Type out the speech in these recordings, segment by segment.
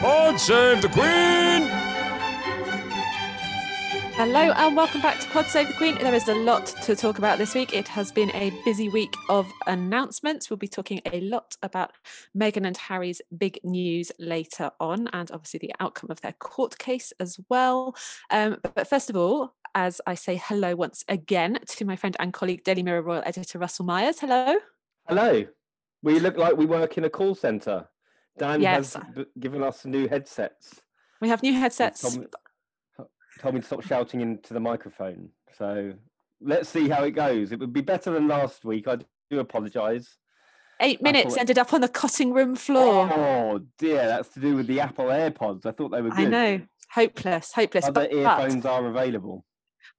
Pod Save the Queen! Hello and welcome back to Pod Save the Queen. There is a lot to talk about this week. It has been a busy week of announcements. We'll be talking a lot about Meghan and Harry's big news later on, and obviously the outcome of their court case as well. Um, but, but first of all, as I say hello once again to my friend and colleague, Daily Mirror Royal Editor Russell Myers. Hello. Hello. We look like we work in a call centre. Dan Yes. has b- given us new headsets. We have new headsets. Told me, told me to stop shouting into the microphone. So let's see how it goes. It would be better than last week. I do apologise. Eight minutes it- ended up on the cutting room floor. Oh dear, that's to do with the Apple AirPods. I thought they were good. I know. Hopeless, hopeless. Other But, but, earphones are available.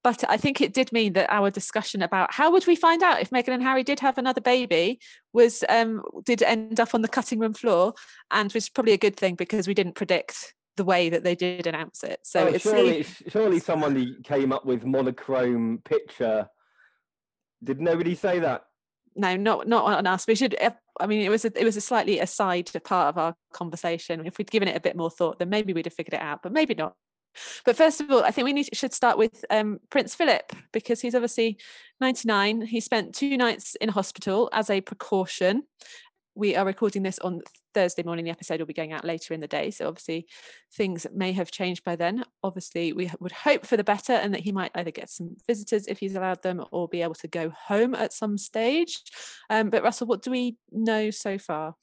But I think it did mean that our discussion about how would we find out if Meghan and Harry did have another baby was um did end up on the cutting room floor and was probably a good thing because we didn't predict the way that they did announce it. So Oh, it's surely, surely somebody came up with monochrome picture. Did nobody say that? no, not not on us. We should. I mean, it was a, it was a slightly aside part of our conversation. If we'd given it a bit more thought, then maybe we'd have figured it out. But maybe not. But first of all, I think we need should start with um, Prince Philip because he's obviously 99. He spent two nights in hospital as a precaution. We are recording this on Thursday morning. The episode will be going out later in the day, so obviously things may have changed by then. Obviously, we would hope for the better and that he might either get some visitors if he's allowed them or be able to go home at some stage. Um, but Russell, what do we know so far?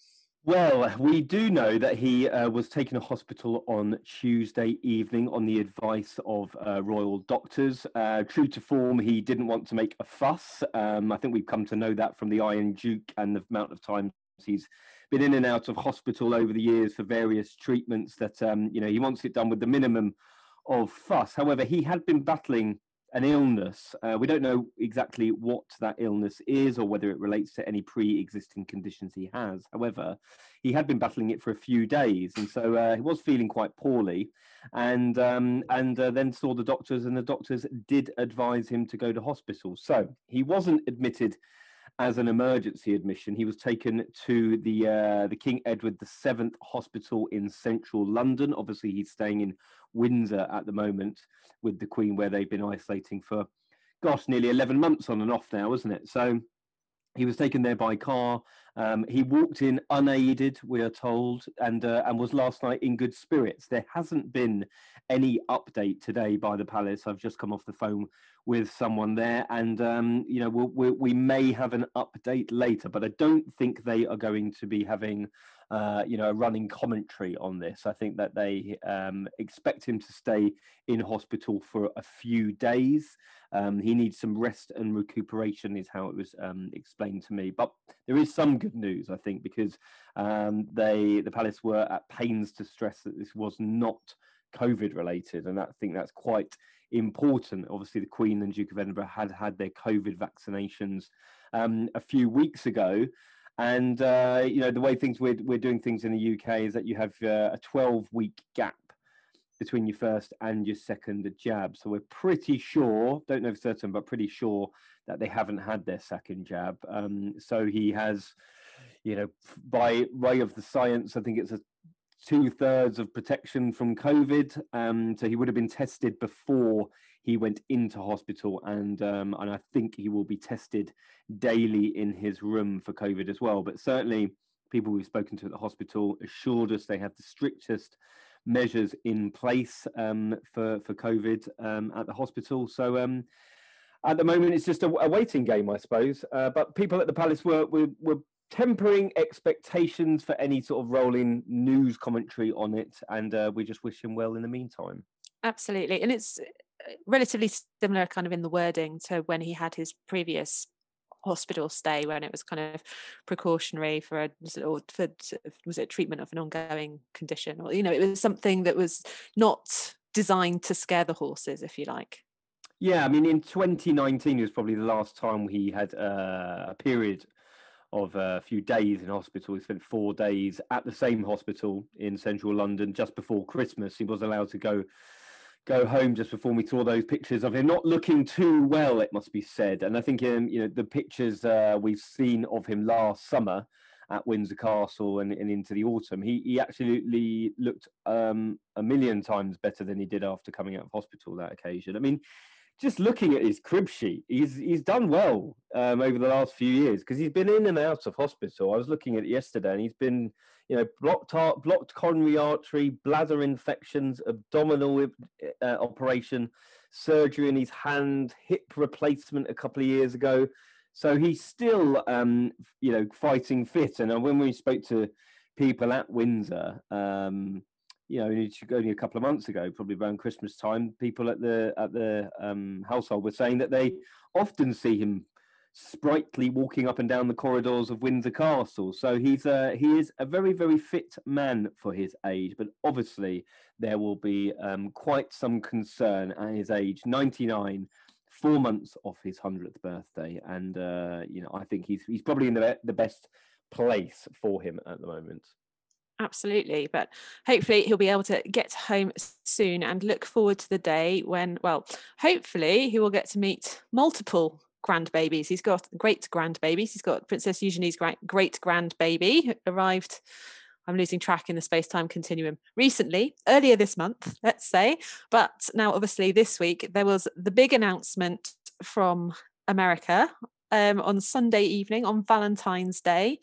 Well, we do know that he uh, was taken to hospital on Tuesday evening on the advice of uh, royal doctors. Uh, true to form, he didn't want to make a fuss. Um, I think we've come to know that from the Iron Duke and the amount of times he's been in and out of hospital over the years for various treatments. That um, you know he wants it done with the minimum of fuss. However, he had been battling an illness. Uh, we don't know exactly what that illness is or whether it relates to any pre-existing conditions he has. However, he had been battling it for a few days, and so uh, he was feeling quite poorly, and um, and uh, then saw the doctors, and the doctors did advise him to go to hospital. So he wasn't admitted as an emergency admission. He was taken to the uh, the King Edward VII Hospital in central London. Obviously, he's staying in Windsor at the moment with the Queen, where they've been isolating for, gosh, nearly 11 months on and off now, isn't it? So he was taken there by car. Um, he walked in unaided, we are told, and uh, and was last night in good spirits. There hasn't been any update today by the palace. I've just come off the phone with someone there, and um, you know we'll, we we may have an update later, but I don't think they are going to be having uh, you know a running commentary on this. I think that they um, expect him to stay in hospital for a few days. Um, he needs some rest and recuperation, is how it was um, explained to me. But there is some good news, I think, because um, they the palace were at pains to stress that this was not COVID related, and that, I think that's quite important. Obviously, the Queen and Duke of Edinburgh had had their COVID vaccinations um, a few weeks ago. And uh, you know the way things we're we're doing things in the UK is that you have uh, a 12 week gap between your first and your second jab. So we're pretty sure, don't know for certain, but pretty sure that they haven't had their second jab. Um, so he has, you know, by way of the science, I think it's a two thirds of protection from COVID. Um, so he would have been tested before he went into hospital, and um, and I think he will be tested daily in his room for COVID as well. But certainly, people we've spoken to at the hospital assured us they have the strictest measures in place um, for for COVID um, at the hospital. So. Um, at the moment, it's just a, a waiting game, I suppose. Uh, but people at the palace were, were were tempering expectations for any sort of rolling news commentary on it, and uh, we just wish him well in the meantime. Absolutely. And it's uh, relatively similar kind of in the wording to when he had his previous hospital stay when it was kind of precautionary for a or for was it treatment of an ongoing condition or you know it was something that was not designed to scare the horses if you like Yeah, I mean, in 2019 it was probably the last time he had uh, a period of a few days in hospital. He spent four days at the same hospital in central London just before Christmas. He was allowed to go go home just before we saw those pictures of him not looking too well. It must be said, and I think um, you know the pictures uh, we've seen of him last summer. at Windsor Castle and, and into the autumn, he he absolutely looked um, a million times better than he did after coming out of hospital that occasion. I mean, just looking at his crib sheet, he's he's done well um, over the last few years because he's been in and out of hospital. I was looking at it yesterday, and he's been, you know, blocked heart, blocked coronary artery, bladder infections, abdominal uh, operation, surgery in his hand, hip replacement a couple of years ago. So he's still, um, you know, fighting fit. And uh, when we spoke to people at Windsor, um, you know, only a couple of months ago, probably around Christmas time, people at the at the um, household were saying that they often see him sprightly walking up and down the corridors of Windsor Castle. So he's a, he is a very very fit man for his age, but obviously there will be um, quite some concern at his age, ninety nine. Four months off his hundredth birthday, and uh, you know I think he's he's probably in the the best place for him at the moment. Absolutely. But hopefully he'll be able to get home soon and look forward to the day when, well, hopefully he will get to meet multiple grandbabies. He's got great grandbabies. He's got Princess Eugenie's great grandbaby arrived. I'm losing track in the space time continuum recently, earlier this month, let's say. But now, obviously, this week, there was the big announcement from America um, on Sunday evening on Valentine's Day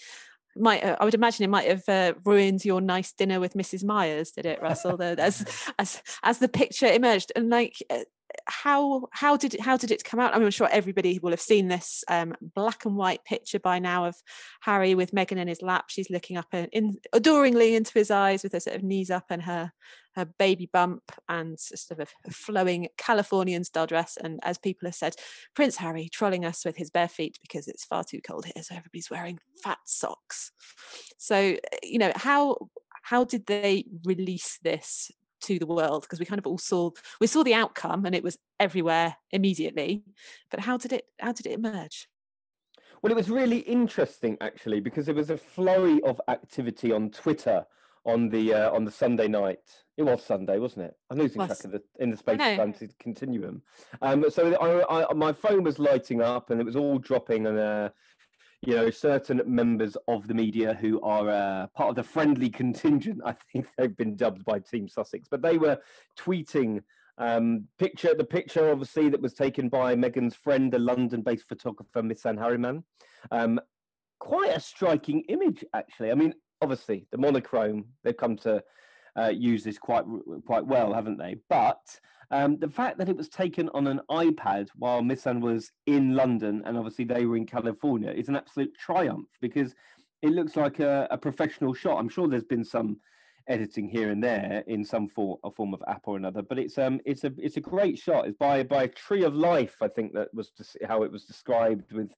might uh, I would imagine it might have uh, ruined your nice dinner with Mrs. Myers, did it, Russell? the, as as as the picture emerged, and like uh, how how did it how did it come out? I mean, I'm sure everybody will have seen this um, black and white picture by now of Harry with Meghan in his lap. She's looking up and in adoringly into his eyes with her sort of knees up and her her baby bump and sort of a flowing Californian style dress. And as people have said, Prince Harry trolling us with his bare feet because it's far too cold here, so everybody's wearing fat socks. So eh, you know how how did they release this to the world because we kind of all saw we saw the outcome and it was everywhere immediately but how did it how did it emerge well it was really interesting actually because there was a flurry of activity on twitter on the uh, on the sunday night it was sunday wasn't it i'm losing track of the in the space time continuum um so I, I, my phone was lighting up and it was all dropping and uh you know, certain members of the media who are uh, part of the friendly contingent. I think they've been dubbed by Team Sussex, but they were tweeting um, picture the picture obviously that was taken by Meghan's friend, the London-based photographer Misan Harriman. Um, quite a striking image, actually. I mean, obviously the monochrome they've come to uh, use this quite quite well, haven't they? But um, the fact that it was taken on an iPad while Misan was in London and obviously they were in California is an absolute triumph because it looks like a, a professional shot. I'm sure there's been some editing here and there in some form, a form of app or another, but it's um it's a it's a great shot. It's by by a tree of life, I think that was just how it was described with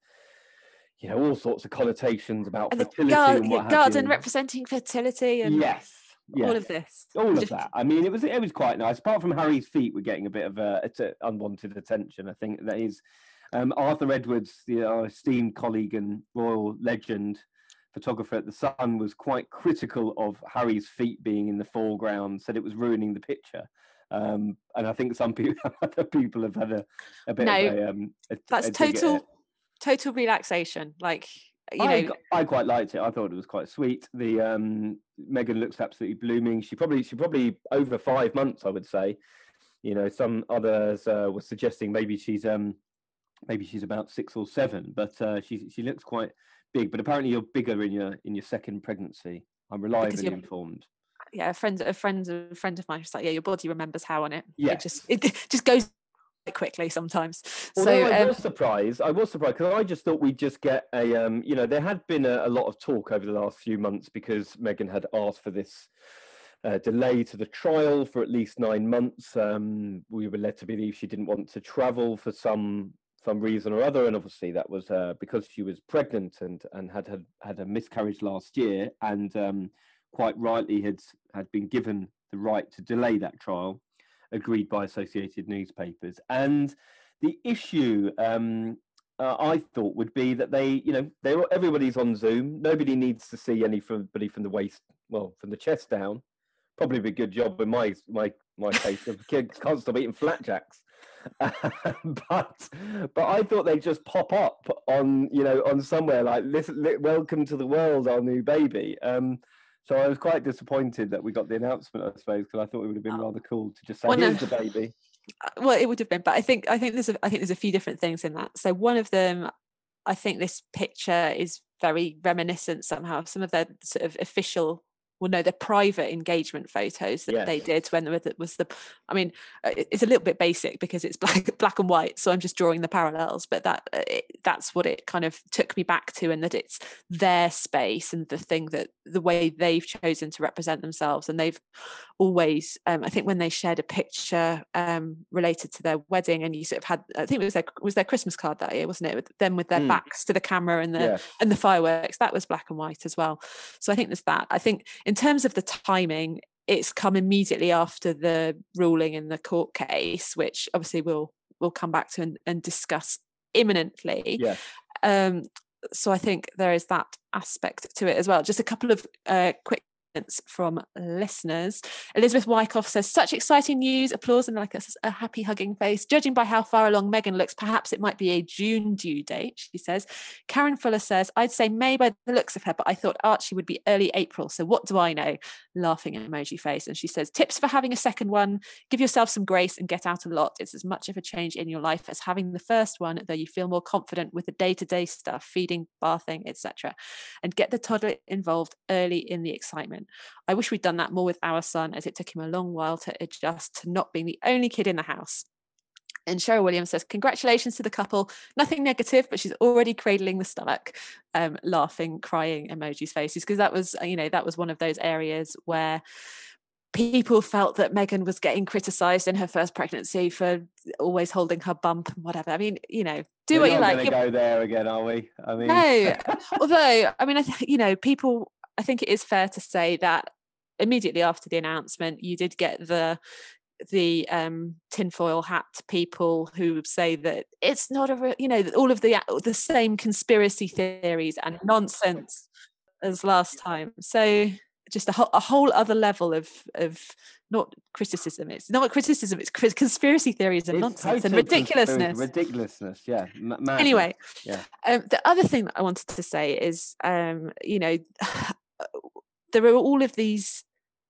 you know all sorts of connotations about and fertility gar- and what garden representing fertility and yes yes. all of this. All of that. I mean it was it was quite nice. Apart from harry's feet were getting a bit of uh, unwanted attention i think that is. Um, arthur edwards the our esteemed colleague and royal legend photographer at the sun was quite critical of harry's feet being in the foreground said it was ruining the picture. Um, and i think some people other people have had a, a bit no, of a, um, a, that's total total relaxation like you know, I, I, quite liked it. I thought it was quite sweet. The um, Meghan looks absolutely blooming. She probably she probably over five months, I would say. You know, some others uh, were suggesting maybe she's um, maybe she's about six or seven, but uh, she she looks quite big. But apparently, you're bigger in your in your second pregnancy. I'm reliably informed. Yeah, a friend, a friend, a friend of mine was like, "Yeah, your body remembers how on it. Yeah, it just it just goes quickly sometimes. Although so I um, was surprised. I was surprised because I just thought we'd just get a, um, you know, there had been a, a, lot of talk over the last few months because Meghan had asked for this uh, delay to the trial for at least nine months. Um, we were led to believe she didn't want to travel for some some reason or other, and obviously that was uh, because she was pregnant and and had had, had a miscarriage last year, and um, quite rightly had had been given the right to delay that trial agreed by associated newspapers. And the issue um, uh, I thought would be that they, you know, they everybody's on Zoom. Nobody needs to see anybody from the waist, well, from the chest down. Probably be a good job in my my my case. The kid can't stop eating flatjacks. but but I thought they'd just pop up on you know on somewhere like listen, welcome to the world, our new baby. Um, so I was quite disappointed that we got the announcement, I suppose, because I thought it would have been oh. rather cool to just say, well, "Here's no. the baby." Uh, well, it would have been, but I think I think there's a, I think there's a few different things in that. So one of them, I think this picture is very reminiscent somehow of some of their sort of official well no the private engagement photos that yes. they did when it was the i mean uh, it's a little bit basic because it's black black and white so i'm just drawing the parallels but that uh, it, that's what it kind of took me back to and that it's their space and the thing that the way they've chosen to represent themselves and they've always um, i think when they shared a picture um, related to their wedding and you sort of had i think it was their was their christmas card that year wasn't it with them with their mm. backs to the camera and the yes. and the fireworks that was black and white as well so i think there's that i think in terms of the timing it's come immediately after the ruling in the court case which obviously we'll we'll come back to and, and discuss imminently yeah. um so I think there is that aspect to it as well. Just a couple of uh, quick from listeners. Elizabeth Wyckoff says, such exciting news, applause and like a, a, happy hugging face. Judging by how far along Meghan looks, perhaps it might be a June due date, she says. Karen Fuller says, I'd say May by the looks of her, but I thought Archie would be early April. So what do I know? Laughing emoji face. And she says, tips for having a second one, give yourself some grace and get out a lot. It's as much of a change in your life as having the first one, though you feel more confident with the day-to-day stuff, feeding, bathing, etc. And get the toddler involved early in the excitement. I wish we'd done that more with our son, as it took him a long while to adjust to not being the only kid in the house. And Cheryl Williams says, Congratulations to the couple. Nothing negative, but she's already cradling the stomach, um, laughing, crying emojis, faces. Because that was, you know, that was one of those areas where people felt that Meghan was getting criticised in her first pregnancy for always holding her bump and whatever. I mean, you know, do We're what you like. We're go there again, are we? I mean, no. Although, I mean, I th- you know, people I think it is fair to say that immediately after the announcement, you did get the the um, tinfoil hat people who say that it's not a real, you know, all of the the same conspiracy theories and nonsense as last time. So just a, ho- a whole other level of of not criticism. It's not criticism. It's conspiracy theories and it's nonsense and ridiculousness. Ridiculousness. Yeah. M- anyway, yeah. Um, the other thing that I wanted to say is, um, you know, there are all of these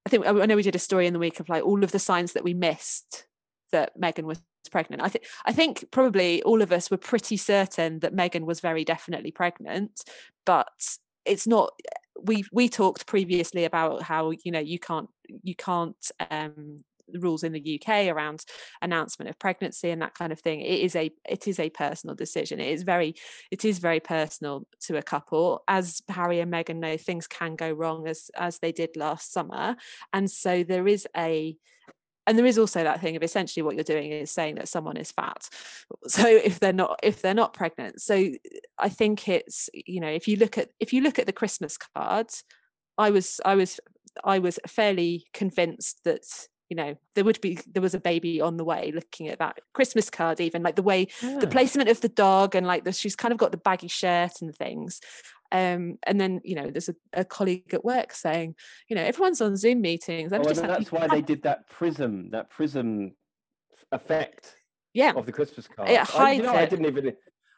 I think I know we did a story in the week of like all of the signs that we missed that Meghan was pregnant. I think I think probably all of us were pretty certain that Meghan was very definitely pregnant, but it's not we we talked previously about how you know you can't you can't um rules in the UK around announcement of pregnancy and that kind of thing. It is a it is a personal decision. It is very it is very personal to a couple. As Harry and Meghan know, things can go wrong as as they did last summer, and so there is a and there is also that thing of essentially what you're doing is saying that someone is fat so if they're not if they're not pregnant so uh, i think it's you know if you look at if you look at the christmas cards i was i was i was fairly convinced that you know there would be there was a baby on the way looking at that christmas card even like the way yeah. the placement of the dog and like the, she's kind of got the baggy shirt and things. Um, and then you know there's a, a, colleague at work saying you know everyone's on zoom meetings. I'm oh, just that's why they did that prism that prism effect yeah. of the christmas card. It hides I, you know, it. I didn't even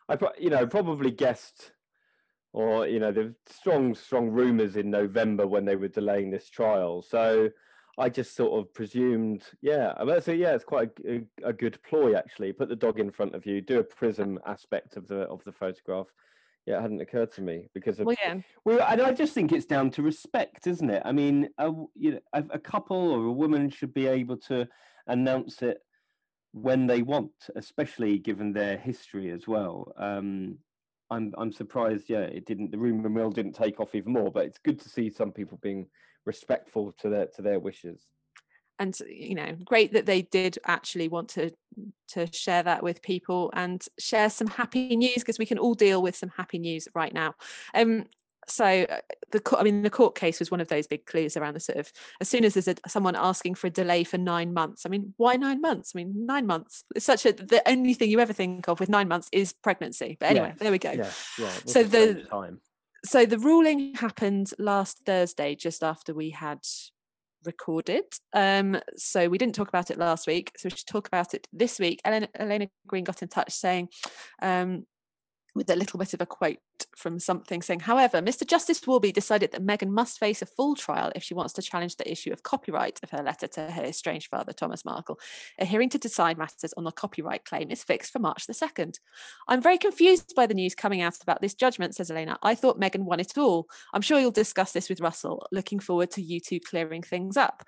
i you know probably guessed or you know the strong strong rumors in november when they were delaying this trial. So I just sort of presumed, yeah. So yeah, it's quite a, a, a, good ploy actually. Put the dog in front of you, do a prism aspect of the of the photograph. Yeah, it hadn't occurred to me because of, well, yeah. Well, and I just think it's down to respect, isn't it? I mean, a, you know, a, a couple or a woman should be able to announce it when they want, especially given their history as well. Um, I'm I'm surprised. Yeah, it didn't. The rumor mill didn't take off even more, but it's good to see some people being respectful to their to their wishes. And you know great that they did actually want to to share that with people and share some happy news because we can all deal with some happy news right now. Um so uh, the i mean the court case was one of those big clues around the sort of as soon as there's a, someone asking for a delay for nine months i mean why nine months? I mean nine months it's such a the only thing you ever think of with nine months is pregnancy but anyway there we go. yeah, so the time so the ruling happened last Thursday, just after we had recorded. Um, so we didn't talk about it last week, so we should talk about it this week. Elena, Elena Green got in touch saying, um, with a little bit of a quote from something saying, however, Mr. Justice Warby decided that Meghan must face a full trial if she wants to challenge the issue of copyright of her letter to her estranged father, Thomas Markle. A hearing to decide matters on the copyright claim is fixed for March the 2nd. I'm very confused by the news coming out about this judgment, says Elena. I thought Meghan won it all. I'm sure you'll discuss this with Russell. Looking forward to you two clearing things up.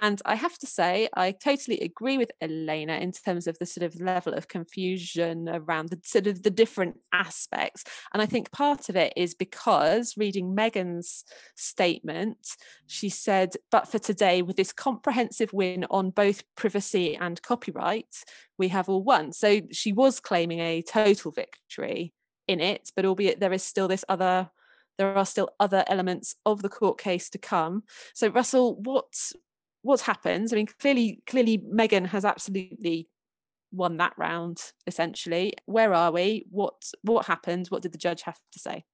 And I have to say, I totally agree with Elena in terms of the sort of level of confusion around the sort of the different aspects. And I think part of it is because reading Meghan's statement, she said, but for today, with this comprehensive win on both privacy and copyright, we have all won. So she was claiming a total victory in it, but albeit there is still this other there are still other elements of the court case to come. So Russell, what what happens? I mean, clearly, clearly Meghan has absolutely won that round essentially where are we what what happened what did the judge have to say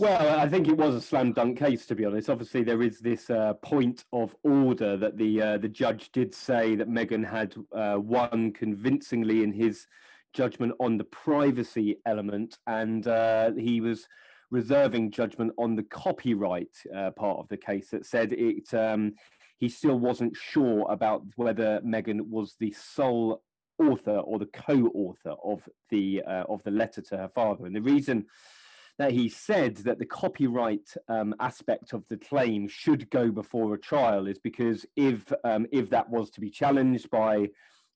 well, I think it was a slam dunk case, to be honest. Obviously, there is this uh, point of order that the uh, the judge did say that Meghan had uh, won convincingly in his judgment on the privacy element, and uh, he was reserving judgment on the copyright uh, part of the case. That said, it um, he still wasn't sure about whether Meghan was the sole author or the co-author of the uh, of the letter to her father. And the reason that he said that the copyright um, aspect of the claim should go before a trial is because if um, if that was to be challenged by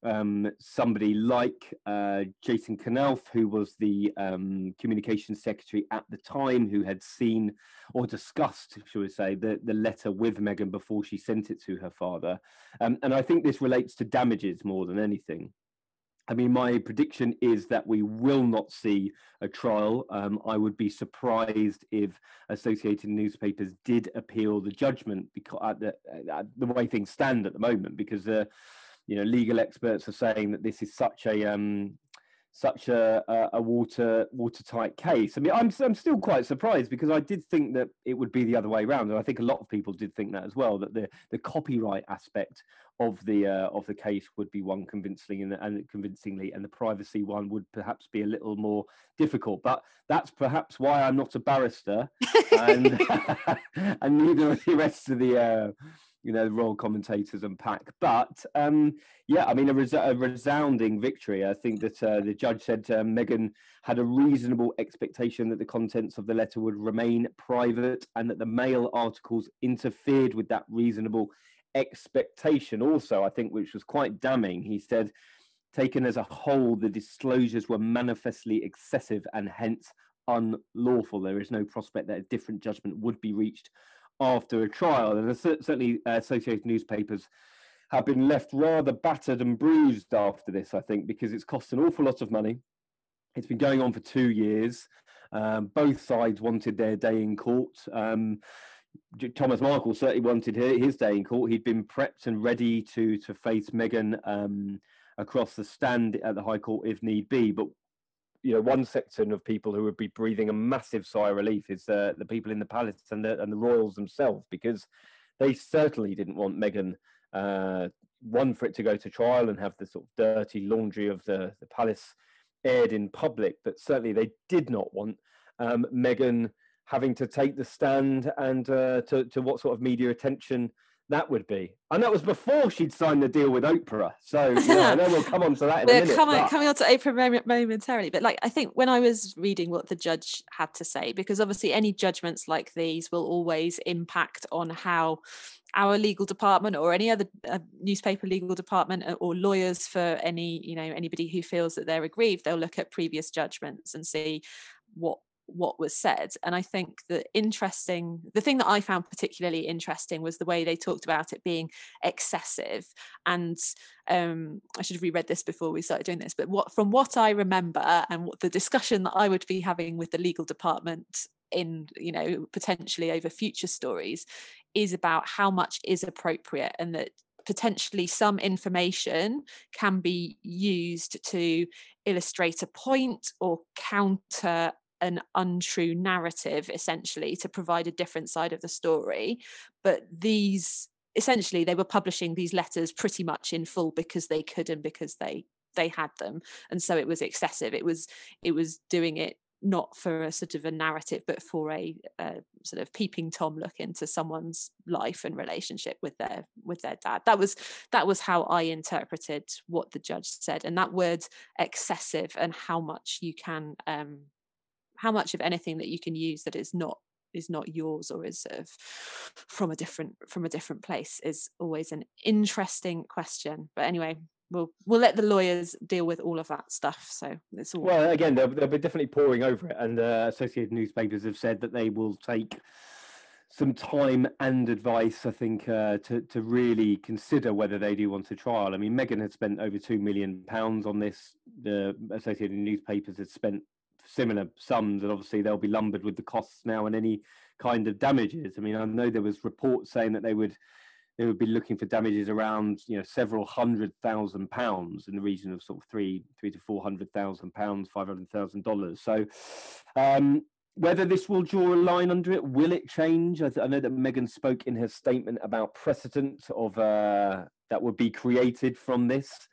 um, somebody like uh, Jason Knauf, who was the um, communications secretary at the time, who had seen or discussed, shall we say, the, the letter with Meghan before she sent it to her father. Um, and I think this relates to damages more than anything. I mean, my prediction is that we will not see a trial. Um, I would be surprised if Associated Newspapers did appeal the judgment because at the, at the way things stand at the moment, because the you know legal experts are saying that this is such a um, such a, a, a water watertight case. I mean, I'm I'm still quite surprised because I did think that it would be the other way around, and I think a lot of people did think that as well. That the the copyright aspect of the uh, of the case would be one convincingly, and, and convincingly, and the privacy one would perhaps be a little more difficult. But that's perhaps why I'm not a barrister, and and neither are the rest of the. Uh, you know, the royal commentators and pack. But um, yeah, I mean, a, res- a, resounding victory. I think that uh, the judge said uh, Meghan had a reasonable expectation that the contents of the letter would remain private and that the Mail articles interfered with that reasonable expectation. Also, I think, which was quite damning, he said, taken as a whole, the disclosures were manifestly excessive and hence unlawful. There is no prospect that a different judgment would be reached after a trial. And certainly uh, Associated Newspapers have been left rather battered and bruised after this, I think, because it's cost an awful lot of money. It's been going on for two years. Um, both sides wanted their day in court. Um, Thomas Markle certainly wanted his day in court. He'd been prepped and ready to to face Meghan um, across the stand at the High Court if need be. But you know one section of people who would be breathing a massive sigh of relief is uh, the people in the palace and the and the royals themselves because they certainly didn't want Meghan uh, one for it to go to trial and have the sort of dirty laundry of the the palace aired in public, but certainly they did not want um, Meghan having to take the stand and uh, to to what sort of media attention that would be. And that was before she'd signed the deal with Oprah. So you know, I know we'll come on to that in We're a minute. Coming, but... coming on to Oprah momentarily, but like I think when I was reading what the judge had to say, because obviously any judgments like these will always impact on how our legal department or any other uh, newspaper legal department uh, or lawyers for any you know anybody who feels that they're aggrieved they'll look at previous judgments and see what what was said and i think the interesting the thing that i found particularly interesting was the way they talked about it being excessive and um i should have reread this before we started doing this but what from what i remember and what the discussion that i would be having with the legal department in you know potentially over future stories is about how much is appropriate and that potentially some information can be used to illustrate a point or counter an untrue narrative essentially to provide a different side of the story. But these essentially they were publishing these letters pretty much in full because they could and because they they had them. And so it was excessive. It was it was doing it not for a sort of a narrative but for a, a, sort of peeping tom look into someone's life and relationship with their with their dad. That was that was how i interpreted what the judge said. And that word excessive and how much you can um how much of anything that you can use that is not is not yours or is sort of from a different from a different place is always an interesting question but anyway we'll we'll let the lawyers deal with all of that stuff. So it's all well. Again, they'll, they'll be definitely pouring over it, and uh, Associated newspapers have said that they will take some time and advice, I think, uh, to to really consider whether they do want a trial. I mean, Meghan had spent over two million pounds on this. The Associated newspapers had spent similar sums, and obviously they'll be lumbered with the costs now and any kind of damages. I mean, I know there was reports saying that they would they would be looking for damages around you know several hundred thousand pounds in the region of sort of three three to four hundred thousand pounds five hundred thousand dollars. So um, whether this will draw a line under it will it change? I, th- I know that Meghan spoke in her statement about precedent of uh, that would be created from this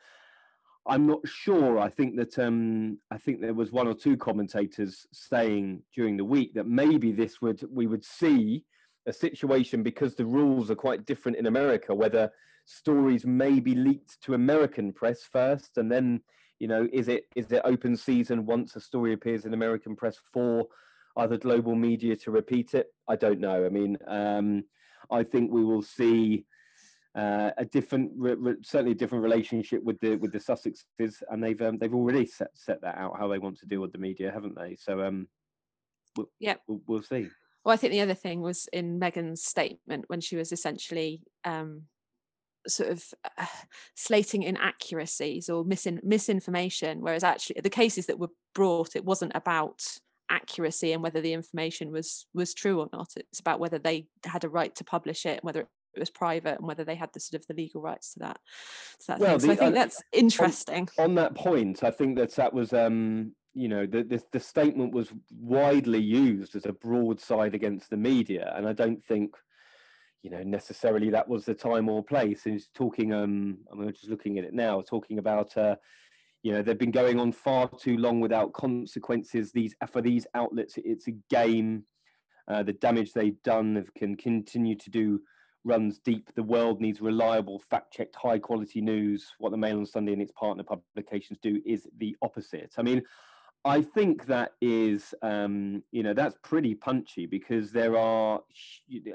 I'm not sure. I think that um, I think there was one or two commentators saying during the week that maybe this would we would see a situation because the rules are quite different in America, whether stories may be leaked to American press first, and then you know, is it is it open season once a story appears in American press for other global media to repeat it? I don't know. I mean, um, I think we will see. Uh, a different, re- re- certainly a different relationship with the with the Sussexes, and they've um, they've already set set that out how they want to deal with the media, haven't they? So um, we'll, yeah, we'll, we'll see. Well, I think the other thing was in Meghan's statement when she was essentially um, sort of uh, slating inaccuracies or misin- misinformation, whereas actually the cases that were brought, it wasn't about accuracy and whether the information was was true or not. It's about whether they had a right to publish it, whether it was private, and whether they had the sort of the legal rights to that. To that well, the, so I think uh, that's interesting. On, on, that point, I think that that was um, you know the, the, the statement was widely used as a broadside against the media and i don't think you know necessarily that was the time or place and he's talking um i'm just looking at it now talking about uh you know they've been going on far too long without consequences these for these outlets it's a game uh, the damage they've done can continue to do runs deep the world needs reliable fact checked high quality news what the mail on sunday and its partner publications do is the opposite i mean I think that is, um, you know, that's pretty punchy because there are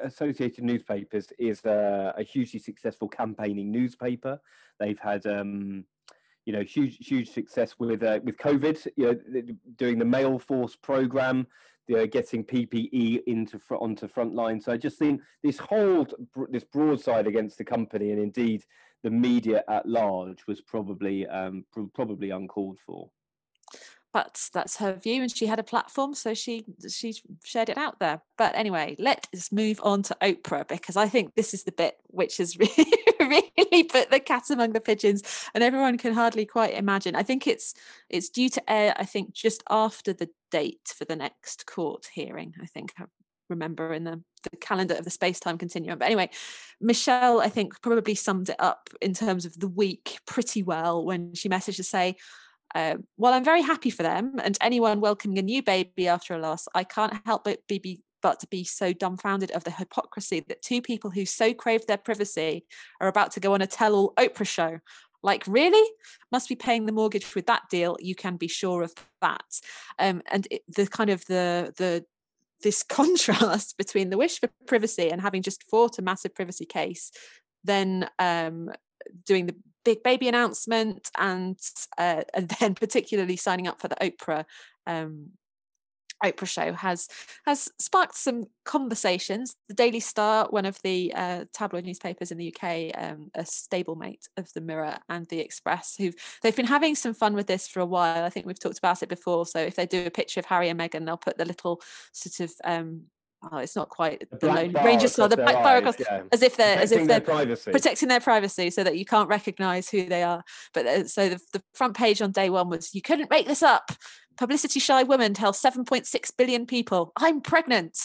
Associated Newspapers is a, a hugely successful campaigning newspaper. They've had, um, you know, huge huge success with uh, with COVID. You know, doing the Mail Force program, you know, getting PPE into onto frontline. So I just think this whole this broadside against the company and indeed the media at large was probably um, pr- probably uncalled for but that's her view and she had a platform so she she shared it out there. But anyway let's move on to oprah because i think this is the bit which has really, really put the cat among the pigeons and everyone can hardly quite imagine. I think it's it's due to air i think just after the date for the next court hearing i think I remember in the, the calendar of the space-time continuum. But anyway michelle i think probably summed it up in terms of the week pretty well when she messaged to say uh, while I'm very happy for them and anyone welcoming a new baby after a loss, I can't help but be, but to be so dumbfounded of the hypocrisy that two people who so crave their privacy are about to go on a tell-all Oprah show. Like, really? Must be paying the mortgage with that deal. You can be sure of that. Um, and it, the kind of the the this contrast between the wish for privacy and having just fought a massive privacy case, then um, doing the big baby announcement and uh, and then particularly signing up for the Oprah um, Oprah show has has sparked some conversations. The Daily Star, one of the uh, tabloid newspapers in the UK, um, a stablemate of the Mirror and the Express, who've they've been having some fun with this for a while. I think we've talked about it before. So if they do a picture of Harry and Meghan, they'll put the little sort of um, oh, it's not quite the, the lone ranger the black bar across, yeah. as if they're protecting as if they're privacy. protecting their privacy so that you can't recognize who they are. But uh, so the, the front page on day one was you couldn't make this up. Publicity shy woman tells 7.6 billion people I'm pregnant.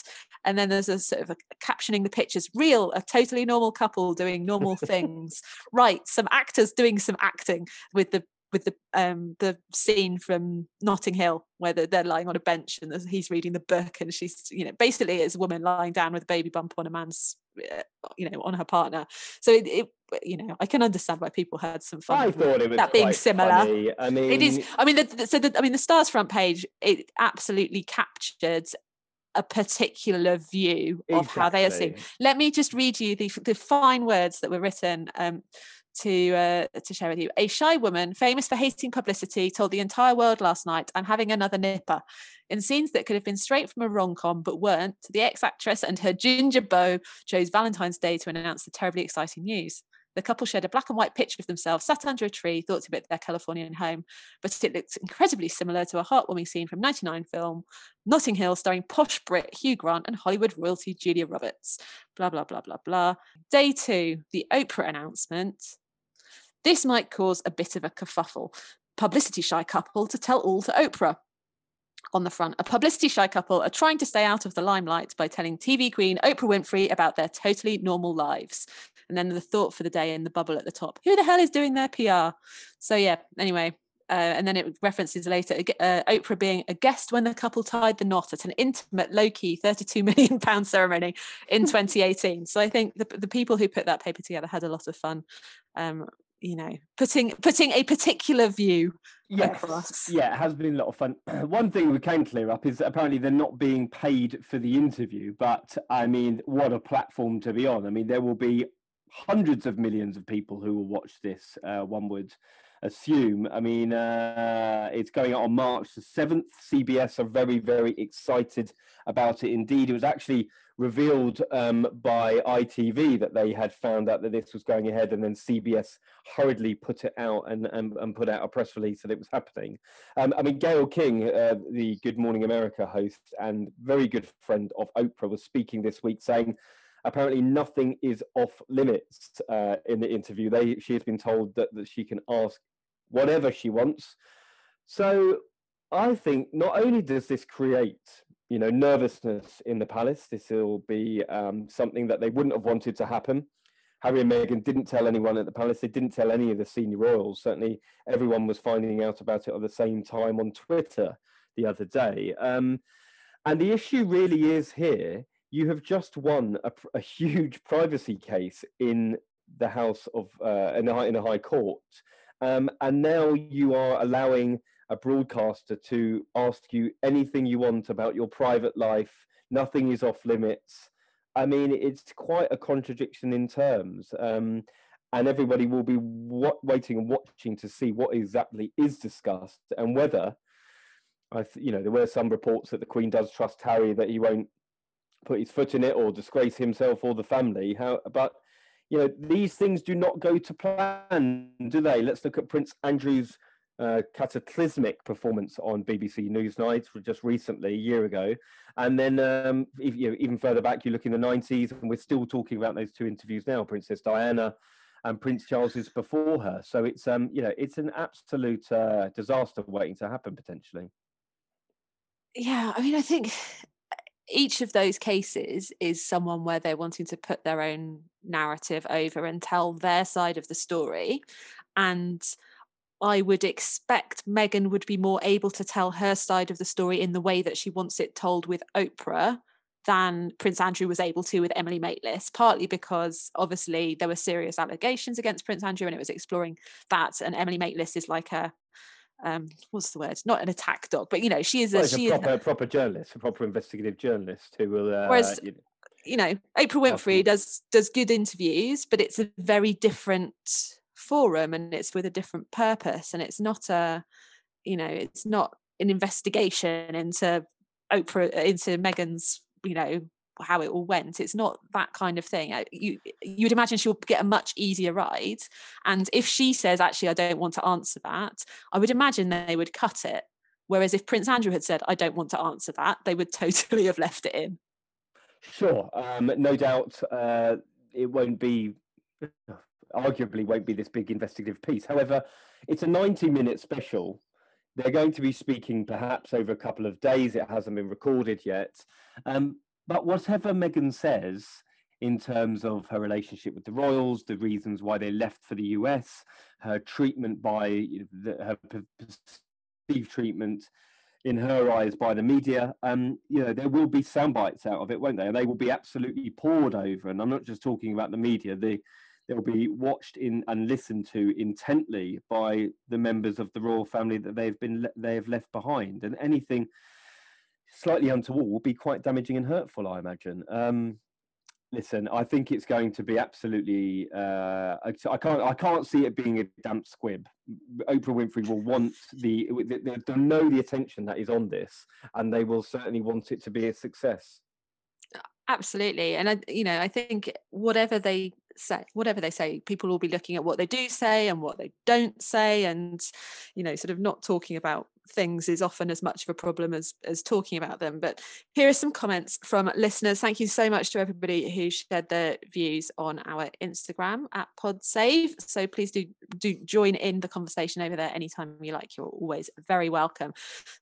and then there's a sort of a, captioning the pictures real a totally normal couple doing normal things right some actors doing some acting with the with the um the scene from Notting Hill where they're, they're lying on a bench and he's reading the book and she's you know basically it's a woman lying down with a baby bump on a man's uh, you know on her partner so it, it you know I can understand why people had some fun I thought it was that being similar funny. I mean it is I mean the, the, so the, I mean the stars front page it absolutely captured a particular view of exactly. how they are seen let me just read you the, the fine words that were written um, to uh, to share with you. A shy woman, famous for hating publicity, told the entire world last night, "I'm having another nipper." In scenes that could have been straight from a rom com but weren't, the ex actress and her ginger beau chose Valentine's Day to announce the terribly exciting news. The couple shared a black and white picture of themselves sat under a tree, thought about their Californian home, but it looked incredibly similar to a heartwarming scene from 99 film Notting Hill, starring posh Brit Hugh Grant and Hollywood royalty Julia Roberts. Blah, blah, blah, blah, blah. Day two, the Oprah announcement. This might cause a bit of a kerfuffle. Publicity shy couple to tell all to Oprah. On the front, a publicity shy couple are trying to stay out of the limelight by telling TV queen Oprah Winfrey about their totally normal lives. And then the thought for the day in the bubble at the top who the hell is doing their PR? So, yeah, anyway, uh, and then it references later uh, Oprah being a guest when the couple tied the knot at an intimate, low key, 32 million pound ceremony in 2018. So I think the, the people who put that paper together had a lot of fun um, you know putting putting a particular view yes. across. Yeah it has been a lot of fun. One thing we can clear up is that apparently they're not being paid for the interview but i mean what a platform to be on. I mean there will be hundreds of millions of people who will watch this uh, one would assume i mean uh, it's going out on march the 7th cbs are very very excited about it indeed it was actually revealed um, by ITV that they had found out that this was going ahead, and then CBS hurriedly put it out and, and, and put out a press release that it was happening. Um, I mean, Gayle King, uh, the Good Morning America host and very good friend of Oprah, was speaking this week saying apparently nothing is off limits uh, in the interview. They, she has been told that, that she can ask whatever she wants. So I think not only does this create you know, nervousness in the palace. This will be um, something that they wouldn't have wanted to happen. Harry and Meghan didn't tell anyone at the palace. They didn't tell any of the senior royals. Certainly, everyone was finding out about it at the same time on Twitter the other day. Um, and the issue really is here. You have just won a, a huge privacy case in the House of uh, in, a, in a High Court, um, and now you are allowing a broadcaster to ask you anything you want about your private life. Nothing is off limits. I mean, it's quite a contradiction in terms. Um, and everybody will be waiting and watching to see what exactly is discussed and whether, I th- you know, there were some reports that the Queen does trust Harry that he won't put his foot in it or disgrace himself or the family. How, but you know, these things do not go to plan, do they? Let's look at Prince Andrew's uh, cataclysmic performance on BBC Newsnight just recently, a year ago. And then um, if, you know, even further back, you look in the 90s, and we're still talking about those two interviews now, Princess Diana and Prince Charles is before her. So it's um, you know, it's an absolute uh, disaster waiting to happen potentially. Yeah, I mean, I think each of those cases is someone where they're wanting to put their own narrative over and tell their side of the story. And I would expect Meghan would be more able to tell her side of the story in the way that she wants it told with Oprah than Prince Andrew was able to with Emily Maitlis, partly because obviously there were serious allegations against Prince Andrew and it was exploring that. And Emily Maitlis is like a um, what's the word? Not an attack dog, but you know, she is well, a she a proper, is proper journalist, a proper investigative journalist who will. Uh, whereas, you know, you know, Oprah Winfrey does does good interviews, but it's a very different forum and it's with a different purpose and it's not a you know it's not an investigation into oprah into meghan's you know how it all went it's not that kind of thing you you would imagine she'll get a much easier ride and if she says actually i don't want to answer that i would imagine they would cut it whereas if prince andrew had said i don't want to answer that they would totally have left it in sure um, no doubt uh, it won't be arguably won't be this big investigative piece. However, it's a 90 minute special. They're going to be speaking perhaps over a couple of days. It hasn't been recorded yet. Um, but whatever Meghan says in terms of her relationship with the royals, the reasons why they left for the US, her treatment by the, her perceived treatment in her eyes by the media, um, you know, there will be sound bites out of it, won't they? And they will be absolutely poured over. And I'm not just talking about the media. The they'll be watched in and listened to intently by the members of the royal family that they've been they have left behind, and anything slightly untoward will be quite damaging and hurtful, I imagine. Um, listen, I think it's going to be absolutely. Uh, I, I, can't. I can't see it being a damp squib. Oprah Winfrey will want the. They, they know the attention that is on this, and they will certainly want it to be a success. Absolutely, and I, you know, I think whatever they say whatever they say people will be looking at what they do say and what they don't say and you know sort of not talking about things is often as much of a problem as as talking about them. But here are some comments from listeners. Thank you so much to everybody who shared their views on our instagram at podsave. So please do do join in the conversation over there anytime you like. You're always very welcome.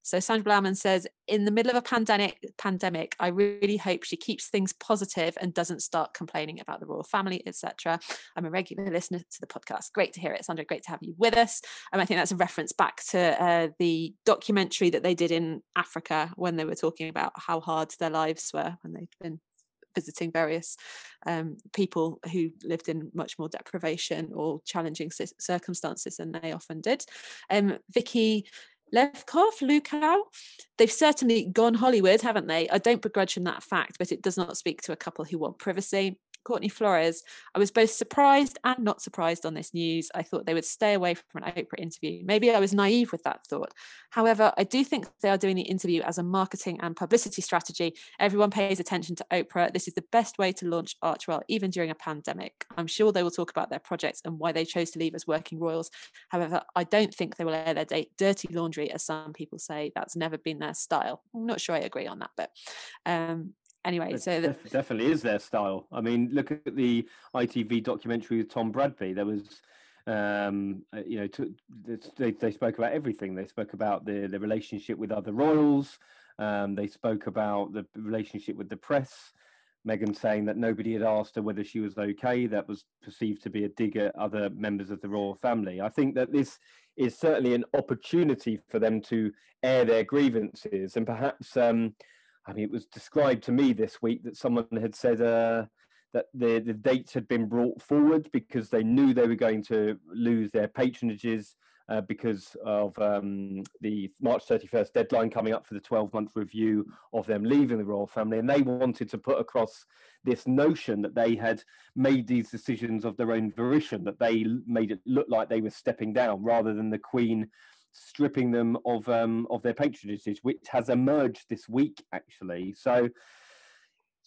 So sandra blauman says in the middle of a pandemic pandemic i really hope she keeps things positive and doesn't start complaining about the royal family etc i'm a regular listener to the podcast. Great to hear it sandra. Great to have you with us. And i think that's a reference back to uh, the documentary that they did in Africa when they were talking about how hard their lives were when they'd been visiting various um, people who lived in much more deprivation or challenging circumstances than they often did. Um, Vicky Levkov, Lukau, they've certainly gone Hollywood, haven't they? I don't begrudge them that fact, but it does not speak to a couple who want privacy. Courtney Flores, I was both surprised and not surprised on this news. I thought they would stay away from an Oprah interview. Maybe I was naive with that thought. However, I do think they are doing the interview as a marketing and publicity strategy. Everyone pays attention to Oprah. This is the best way to launch Archewell, even during a pandemic. I'm sure they will talk about their projects and why they chose to leave as working royals. However, I don't think they will air their dirty laundry, as some people say. That's never been their style. I'm not sure I agree on that, but um, anyway it so def- definitely is their style. I mean look at the itv documentary with tom bradby. There was um uh, you know to, they, they spoke about everything. They spoke about the the relationship with other royals. Um they spoke about the relationship with the press. Meghan saying that nobody had asked her whether she was okay. That was perceived to be a dig at other members of the royal family. I think that this is certainly an opportunity for them to air their grievances and perhaps um, I mean, it was described to me this week that someone had said uh, that the, the dates had been brought forward because they knew they were going to lose their patronages uh, because of um, the March 31st deadline coming up for the 12 month review of them leaving the royal family. And they wanted to put across this notion that they had made these decisions of their own volition, that they made it look like they were stepping down rather than the Queen stripping them of um, of their patronages, which has emerged this week actually. So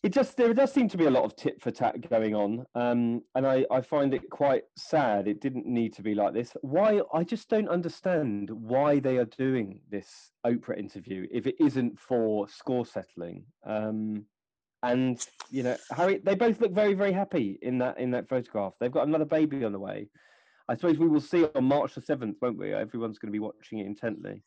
it just there does seem to be a lot of tit for tat going on, um, and I, I find it quite sad. It didn't need to be like this. Why? I just don't understand why they are doing this Oprah interview if it isn't for score settling. Um, and you know, Harry, they both look very very happy in that in that photograph. They've got another baby on the way. I suppose we will see on March the 7th, won't we? Everyone's going to be watching it intently.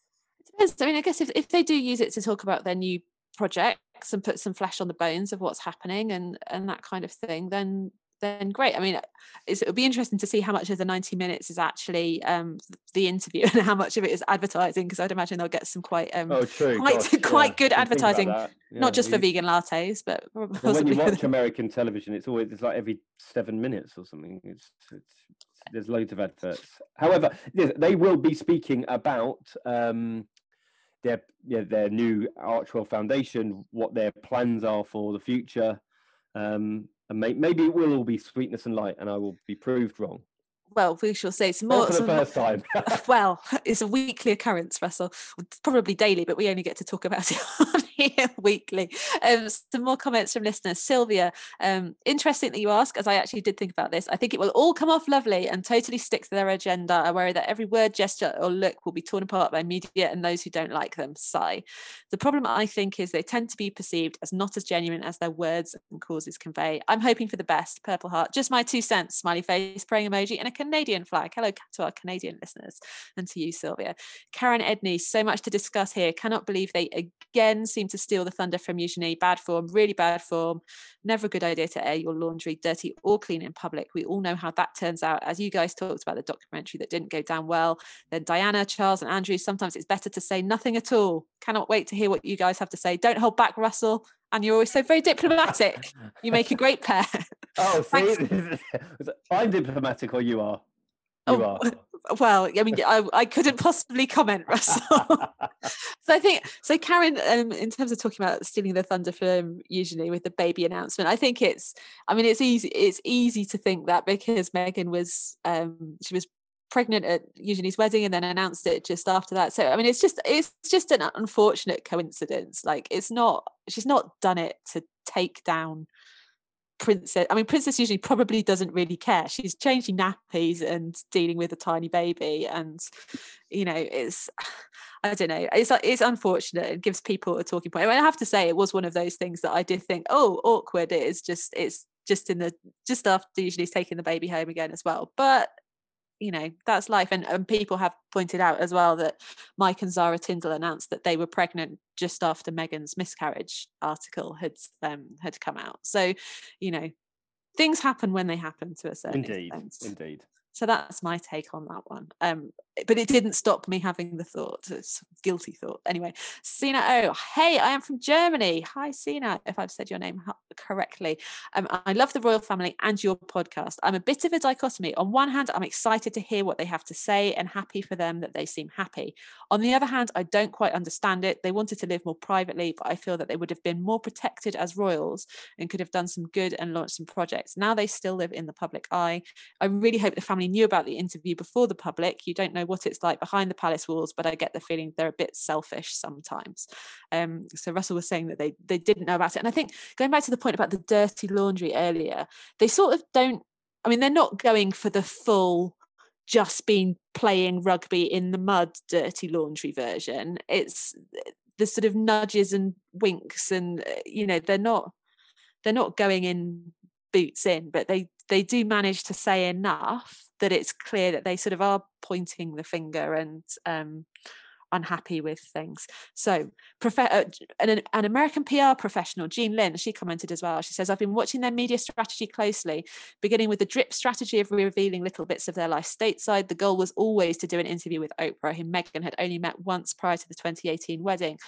It. I mean, I guess if, if they do use it to talk about their new projects and put some flesh on the bones of what's happening and and that kind of thing, then then great. I mean, it'll be interesting to see how much of the 90 minutes is actually um, the interview and how much of it is advertising, because I'd imagine they'll get some quite um, oh, true. quite, Gosh, quite yeah. good advertising, yeah, not just for vegan lattes, but when you watch American television, it's always it's like every seven minutes or something. It's, it's there's loads of adverts. However, they will be speaking about um, their yeah, their new Archewell Foundation, what their plans are for the future, um, and may, maybe it will all be sweetness and light, and I will be proved wrong well, we shall say some more. for the first time. well, it's a weekly occurrence, Russell. Probably daily, but we only get to talk about it on here weekly. Um, some more comments from listeners. Sylvia, um, interesting that you ask, as I actually did think about this. I think it will all come off lovely and totally stick to their agenda. I worry that every word, gesture, or look will be torn apart by media and those who don't like them. Sigh. The problem, I think, is they tend to be perceived as not as genuine as their words and causes convey. I'm hoping for the best. Purple heart. Just my two cents. Smiley face, praying emoji, and a Canadian flag. Hello to our Canadian listeners and to you, Sylvia. Karen Edney, so much to discuss here. Cannot believe they again seem to steal the thunder from Eugenie. Bad form, really bad form. Never a good idea to air your laundry, dirty or clean in public. We all know how that turns out. As you guys talked about the documentary that didn't go down well, then Diana, Charles, and Andrew, sometimes it's better to say nothing at all. Cannot wait to hear what you guys have to say. Don't hold back, Russell. And you're always so very diplomatic. you make a great pair. Oh, see, I'm diplomatic, or you are. You oh, are. Well, I mean, I, I couldn't possibly comment, Russell. so I think so. Karen, um, in terms of talking about stealing the thunder from Eugenie with the baby announcement, I think it's. I mean, it's easy. It's easy to think that because Meghan was, um, she was pregnant at Eugenie's wedding and then announced it just after that. So I mean, it's just it's just an unfortunate coincidence. Like it's not. She's not done it to take down princess i mean princess Eugenie probably doesn't really care. She's changing nappies and dealing with a tiny baby and you know it's i don't know it's it's unfortunate. It gives people a talking point. I, mean, I have to say it was one of those things that i did think oh awkward it is just it's just in the just after Eugenie taking the baby home again as well. But you know that's life. And, and people have pointed out as well that mike and zara tindall announced that they were pregnant just after meghan's miscarriage article had um, had come out. So you know things happen when they happen to a certain indeed. extent. indeed so that's my take on that one. Um, but it didn't stop me having the thought, it's guilty thought. Anyway, Sina Oh, hey, I am from Germany. Hi, Sina, if I've said your name correctly. Um, I love the royal family and your podcast. I'm a bit of a dichotomy. On one hand, I'm excited to hear what they have to say and happy for them that they seem happy. On the other hand, I don't quite understand it. They wanted to live more privately, but I feel that they would have been more protected as royals and could have done some good and launched some projects. Now they still live in the public eye. I really hope the family knew about the interview before the public. You don't know what it's like behind the palace walls, but I get the feeling they're a bit selfish sometimes. Um, so Russell was saying that they they didn't know about it, and I think going back to the point about the dirty laundry earlier, they sort of don't. I mean, they're not going for the full just been playing rugby in the mud dirty laundry version it's the sort of nudges and winks and uh, you know they're not they're not going in boots in but they they do manage to say enough that it's clear that they sort of are pointing the finger and um, unhappy with things. So, uh, an, an, American PR professional, Jean Lynn, she commented as well. She says, I've been watching their media strategy closely, beginning with the drip strategy of revealing little bits of their life stateside. The goal was always to do an interview with Oprah, whom Meghan had only met once prior to the 2018 wedding.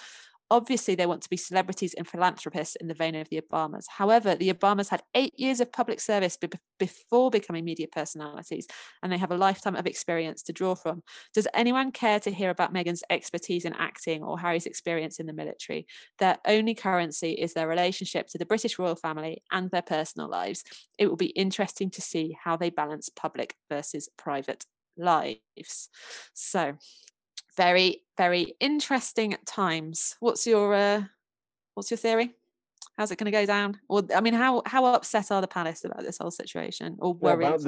Obviously, they want to be celebrities and philanthropists in the vein of the Obamas. However, the Obamas had eight years of public service be- before becoming media personalities, and they have a lifetime of experience to draw from. Does anyone care to hear about Meghan's expertise in acting or Harry's experience in the military? Their only currency is their relationship to the British royal family and their personal lives. It will be interesting to see how they balance public versus private lives. So, very very interesting times. What's your uh what's your theory? How's it going to go down? Or i mean how how upset are the palace about this whole situation? Or worried well, about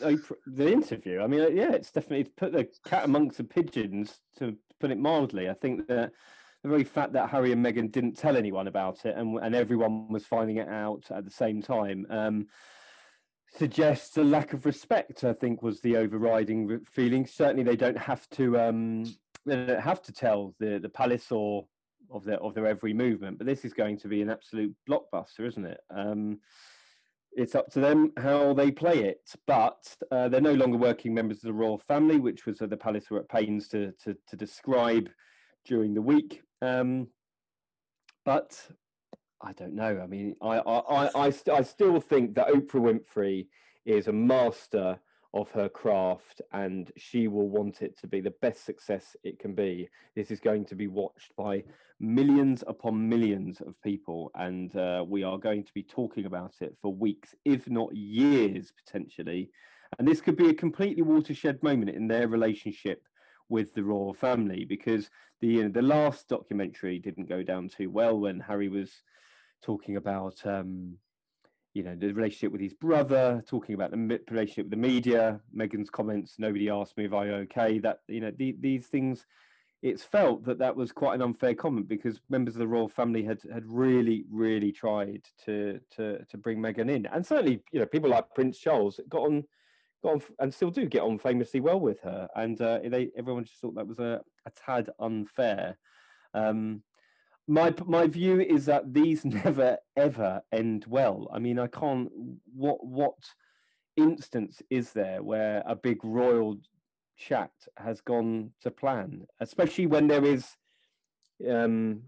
the the interview. I mean uh, yeah it's definitely put the cat amongst the pigeons to put it mildly. I think that the very fact that harry and meghan didn't tell anyone about it and and everyone was finding it out at the same time um suggests a lack of respect. I think was the overriding feeling. Certainly, they don't have to. Um, they don't have to tell the the palace or of their of their every movement. But this is going to be an absolute blockbuster, isn't it? Um, it's up to them how they play it. But uh, they're no longer working members of the royal family, which was uh, the palace were at pains to to, to describe during the week. Um, but I don't know. I mean, I I, I, I, st- I still think that Oprah Winfrey is a master of her craft and she will want it to be the best success it can be. This is going to be watched by millions upon millions of people, and uh, we are going to be talking about it for weeks, if not years, potentially. And this could be a completely watershed moment in their relationship with the royal family because the you know, the last documentary didn't go down too well when Harry was talking about um, you know the relationship with his brother, talking about the relationship with the media, Meghan's comments. Nobody asked me if I okay. That you know the, these things. It's felt that that was quite an unfair comment because members of the royal family had had really really tried to to to bring Meghan in, and certainly you know people like Prince Charles got on got on and still do get on famously well with her, and uh, they everyone just thought that was a, a tad unfair. Um, my my view is that these never ever end well. I mean, I can't. What what instance is there where a big royal chat has gone to plan, especially when there is um,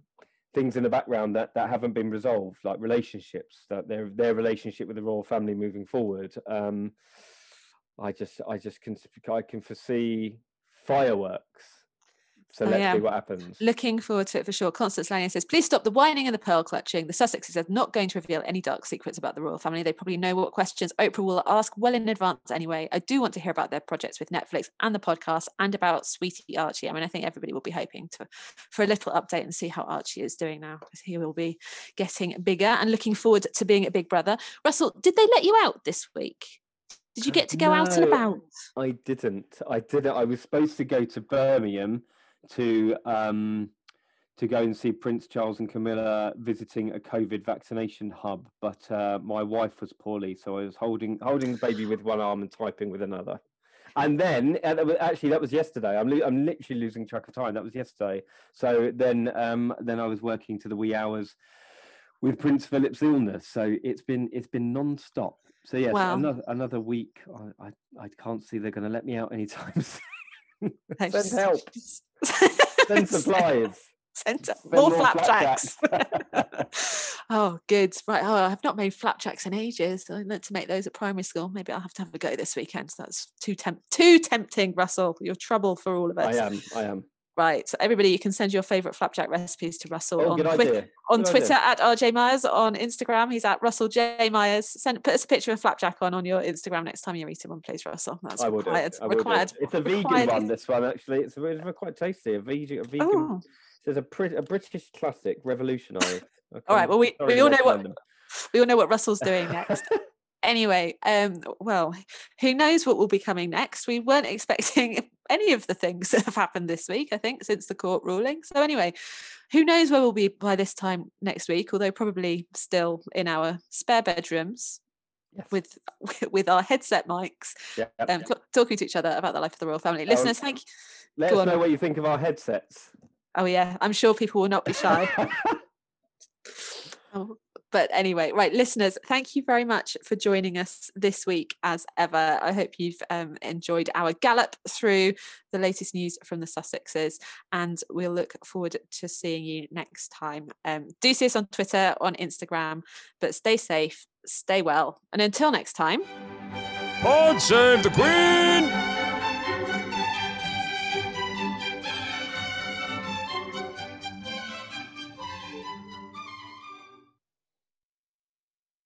things in the background that that haven't been resolved, like relationships, that their their relationship with the royal family moving forward. Um, I just I just can I can foresee fireworks. So Oh, let's yeah. see what happens. Looking forward to it for sure. Constance Lanyon says, please stop the whining and the pearl clutching. The Sussexes are not going to reveal any dark secrets about the royal family. They probably know what questions Oprah will ask well in advance anyway. I do want to hear about their projects with Netflix and the podcast and about Sweetie Archie. I mean, I think everybody will be hoping to for a little update and see how Archie is doing now. He will be getting bigger and looking forward to being a big brother. Russell, did they let you out this week? Did you get to go out and about? I didn't. I didn't. I was supposed to go to Birmingham to um to go and see Prince Charles and Camilla visiting a COVID vaccination hub, but uh, my wife was poorly, so I was holding holding the baby with one arm and typing with another. And then uh, that was- actually that was yesterday. I'm lo- I'm literally losing track of time. That was yesterday. So then um then I was working to the wee hours with Prince Philip's illness. So it's been it's been non-stop. So yes, Wow. another another week. I, I I can't see they're going to let me out anytime soon. Send help. just- Send supplies. Send more, more flapjacks. flapjacks. oh, good. Right. Oh, I've not made flapjacks in ages. I meant to make those at primary school. Maybe I'll have to have a go this weekend. That's too temp- too tempting, Russell. You're trouble for all of us. I am. I am. Right. So everybody, you can send your favourite flapjack recipes to Russell Oh, on, good Twi- idea. on Twitter at RJ Myers. On Instagram, he's at Russell J Myers. Send put us a picture of flapjack on on your Instagram next time you're eating one, please, Russell. That's I required. I required. It's a vegan required. one. This one actually. It's, it's quite tasty. A vegan. A vegan. Oh, There's a, a British classic, revolutionary. all right. Well, we, Sorry, we all know what we all know what Russell's doing next. anyway, um, well, who knows what will be coming next? We weren't expecting any of the things that have happened this week, I think, since the court ruling. So anyway, who knows where we'll be by this time next week, although probably still in our spare bedrooms Yes. with with our headset mics, Yeah. um, t- talking to each other about the life of the royal family. Um, Listeners, thank you. Let go us on. know what you think of our headsets. Oh yeah, I'm sure people will not be shy. Oh, but anyway, right, listeners, thank you very much for joining us this week as ever. I hope you've um, enjoyed our gallop through the latest news from the Sussexes, and we'll look forward to seeing you next time. Um, do see us on Twitter, on Instagram, but stay safe, stay well, and until next time. God save the Queen!